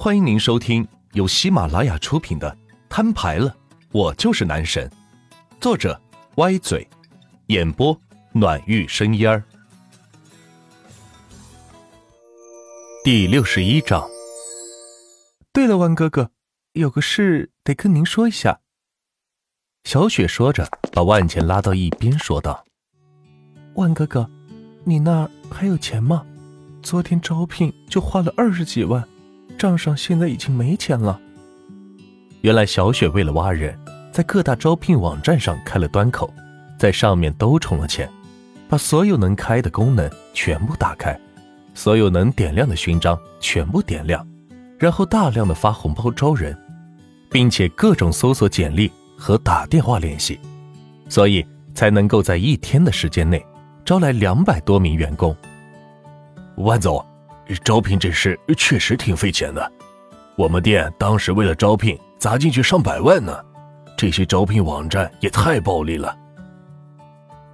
欢迎您收听由喜马拉雅出品的《摊牌了，我就是男神》，作者歪嘴，演播暖玉生烟儿。第六十一章。对了，万哥哥，有个事得跟您说一下。小雪说着，把万钱拉到一边，说道：“万哥哥，你那儿还有钱吗？昨天招聘就花了二十几万。”账上现在已经没钱了。原来小雪为了挖人，在各大招聘网站上开了端口，在上面都充了钱，把所有能开的功能全部打开，所有能点亮的勋章全部点亮，然后大量的发红包招人，并且各种搜索简历和打电话联系，所以才能够在一天的时间内招来两百多名员工。万总。招聘这事确实挺费钱的，我们店当时为了招聘砸进去上百万呢。这些招聘网站也太暴利了。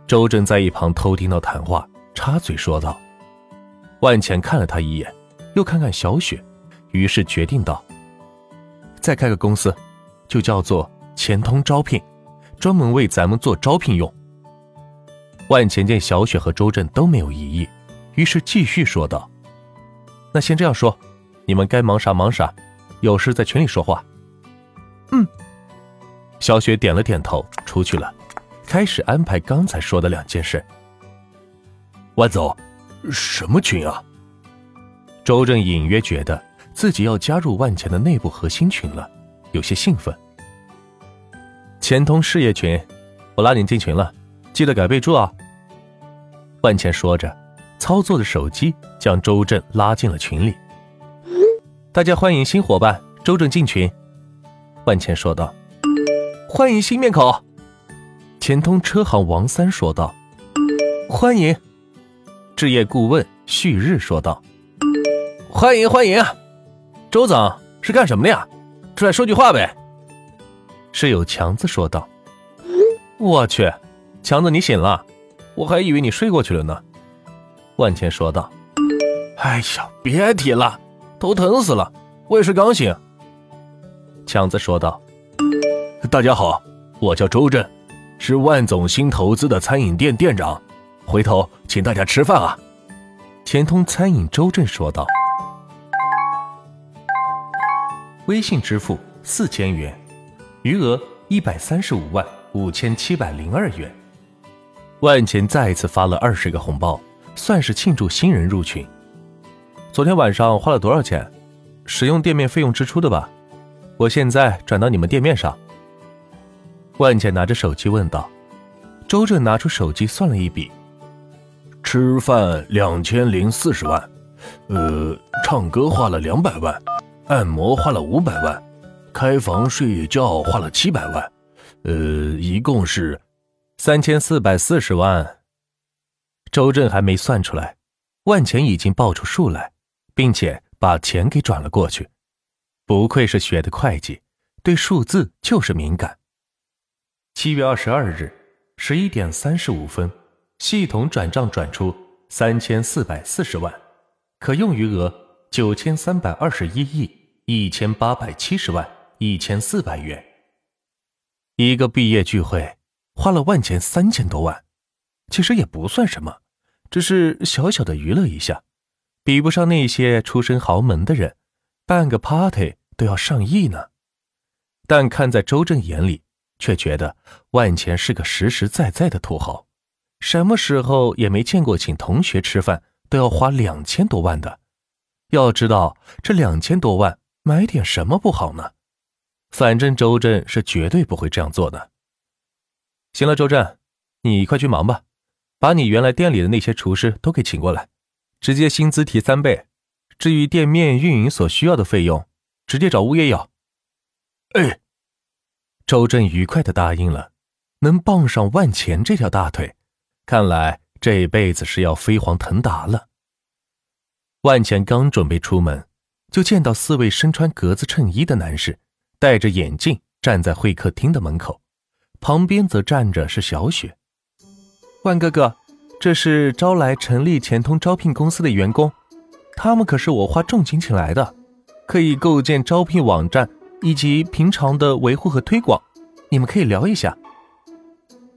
周正在一旁偷听到谈话，插嘴说道。万钱看了他一眼，又看看小雪，于是决定道：“再开个公司，就叫做钱通招聘，专门为咱们做招聘用。”万钱见小雪和周正都没有异议，于是继续说道。那先这样说，你们该忙啥忙啥，有事在群里说话。嗯，小雪点了点头，出去了，开始安排刚才说的两件事。万总，什么群啊？周正隐约觉得自己要加入万钱的内部核心群了，有些兴奋。钱通事业群，我拉你进群了，记得改备注啊。万钱说着。操作的手机将周正拉进了群里。大家欢迎新伙伴周正进群。万钱说道：“欢迎新面孔。”钱通车行王三说道：“欢迎。”置业顾问旭日说道：“欢迎欢迎。”周总是干什么的呀？出来说句话呗。室友强子说道：“我去，强子你醒了，我还以为你睡过去了呢。”万茜说道：“哎呀，别提了，头疼死了，我也是刚醒。”强子说道：“大家好，我叫周震，是万总新投资的餐饮店店长，回头请大家吃饭啊。”钱通餐饮周震说道：“微信支付四千元，余额一百三十五万五千七百零二元。”万钱再次发了二十个红包。算是庆祝新人入群。昨天晚上花了多少钱？使用店面费用支出的吧？我现在转到你们店面上。万茜拿着手机问道。周正拿出手机算了一笔：吃饭两千零四十万，呃，唱歌花了两百万，按摩花了五百万，开房睡觉花了七百万，呃，一共是三千四百四十万。周正还没算出来，万钱已经报出数来，并且把钱给转了过去。不愧是学的会计，对数字就是敏感。七月二十二日十一点三十五分，系统转账转出三千四百四十万，可用余额九千三百二十一亿一千八百七十万一千四百元。一个毕业聚会花了万钱三千多万，其实也不算什么。只是小小的娱乐一下，比不上那些出身豪门的人，办个 party 都要上亿呢。但看在周正眼里，却觉得万钱是个实实在在的土豪，什么时候也没见过请同学吃饭都要花两千多万的。要知道这两千多万买点什么不好呢？反正周正是绝对不会这样做的。行了，周正，你快去忙吧。把你原来店里的那些厨师都给请过来，直接薪资提三倍。至于店面运营所需要的费用，直接找物业要。哎，周正愉快的答应了。能傍上万钱这条大腿，看来这辈子是要飞黄腾达了。万钱刚准备出门，就见到四位身穿格子衬衣的男士，戴着眼镜站在会客厅的门口，旁边则站着是小雪。万哥哥，这是招来成立钱通招聘公司的员工，他们可是我花重金请来的，可以构建招聘网站以及平常的维护和推广，你们可以聊一下。”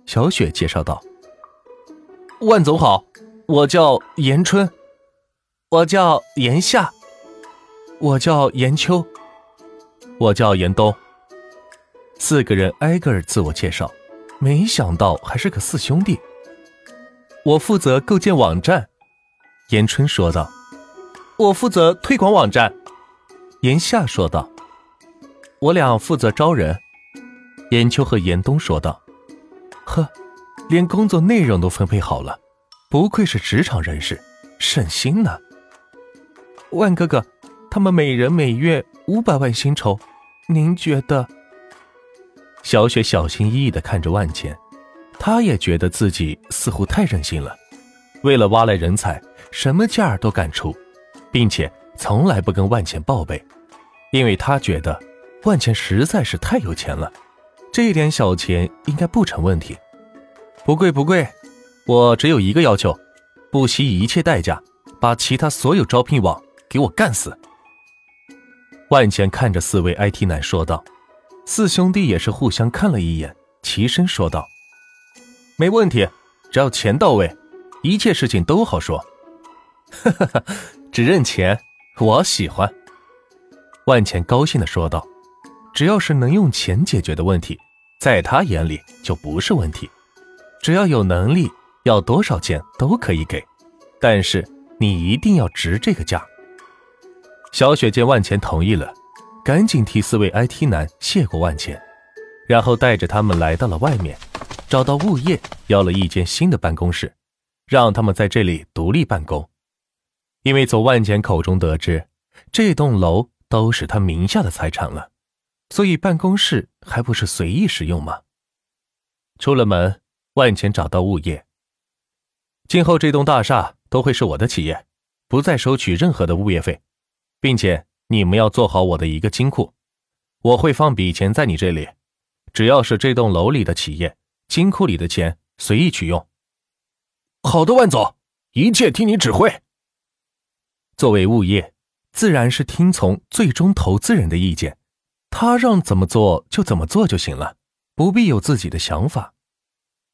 小雪介绍道。“万总好，我叫严春，我叫严夏，我叫严秋，我叫严冬。”四个人挨个儿自我介绍，没想到还是个四兄弟。我负责构建网站，严春说道。我负责推广网站，严夏说道。我俩负责招人，严秋和严冬说道。呵，连工作内容都分配好了，不愧是职场人士，省心呢。万哥哥，他们每人每月五百万薪酬，您觉得？小雪小心翼翼的看着万钱，他也觉得自己似乎太任性了。为了挖来人才，什么价儿都敢出，并且从来不跟万钱报备，因为他觉得万钱实在是太有钱了，这一点小钱应该不成问题。不贵不贵，我只有一个要求，不惜一切代价把其他所有招聘网给我干死。万钱看着四位 IT 男说道。四兄弟也是互相看了一眼，齐声说道：“没问题，只要钱到位，一切事情都好说。”哈哈哈，只认钱，我喜欢。”万钱高兴的说道：“只要是能用钱解决的问题，在他眼里就不是问题。只要有能力，要多少钱都可以给，但是你一定要值这个价。”小雪见万钱同意了。赶紧替四位 IT 男谢过万钱，然后带着他们来到了外面，找到物业要了一间新的办公室，让他们在这里独立办公。因为从万钱口中得知，这栋楼都是他名下的财产了，所以办公室还不是随意使用吗？出了门，万钱找到物业，今后这栋大厦都会是我的企业，不再收取任何的物业费，并且。你们要做好我的一个金库，我会放笔钱在你这里，只要是这栋楼里的企业，金库里的钱随意取用。好的，万总，一切听你指挥。作为物业，自然是听从最终投资人的意见，他让怎么做就怎么做就行了，不必有自己的想法。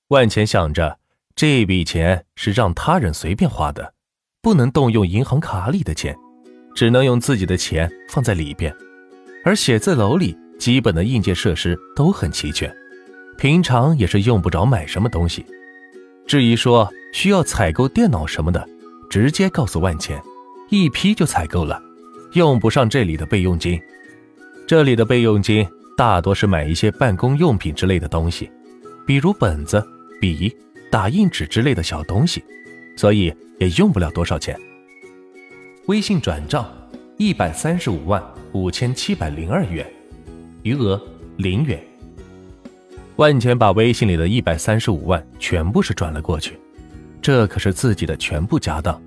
万钱想着，这笔钱是让他人随便花的，不能动用银行卡里的钱。只能用自己的钱放在里边，而写字楼里基本的硬件设施都很齐全，平常也是用不着买什么东西。至于说需要采购电脑什么的，直接告诉万钱，一批就采购了，用不上这里的备用金。这里的备用金大多是买一些办公用品之类的东西，比如本子、笔、打印纸之类的小东西，所以也用不了多少钱。微信转账一百三十五万五千七百零二元，余额零元。万钱把微信里的一百三十五万全部是转了过去，这可是自己的全部家当。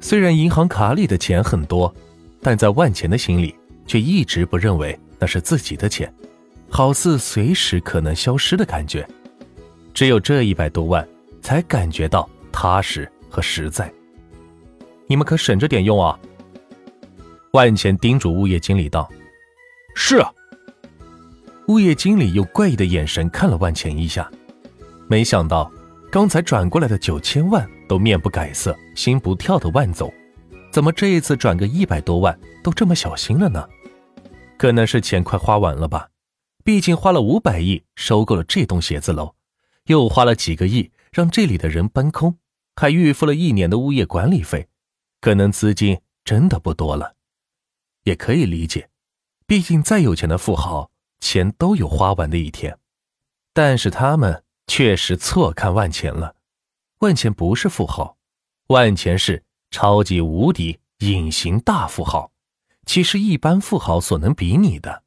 虽然银行卡里的钱很多，但在万钱的心里却一直不认为那是自己的钱，好似随时可能消失的感觉。只有这一百多万，才感觉到踏实和实在。你们可省着点用啊！万钱叮嘱物业经理道：“是啊。”物业经理用怪异的眼神看了万钱一下，没想到刚才转过来的九千万都面不改色、心不跳的万总，怎么这一次转个一百多万都这么小心了呢？可能是钱快花完了吧？毕竟花了五百亿收购了这栋写字楼，又花了几个亿让这里的人搬空，还预付了一年的物业管理费。可能资金真的不多了，也可以理解，毕竟再有钱的富豪，钱都有花完的一天。但是他们确实错看万钱了，万钱不是富豪，万钱是超级无敌隐形大富豪，岂是一般富豪所能比拟的？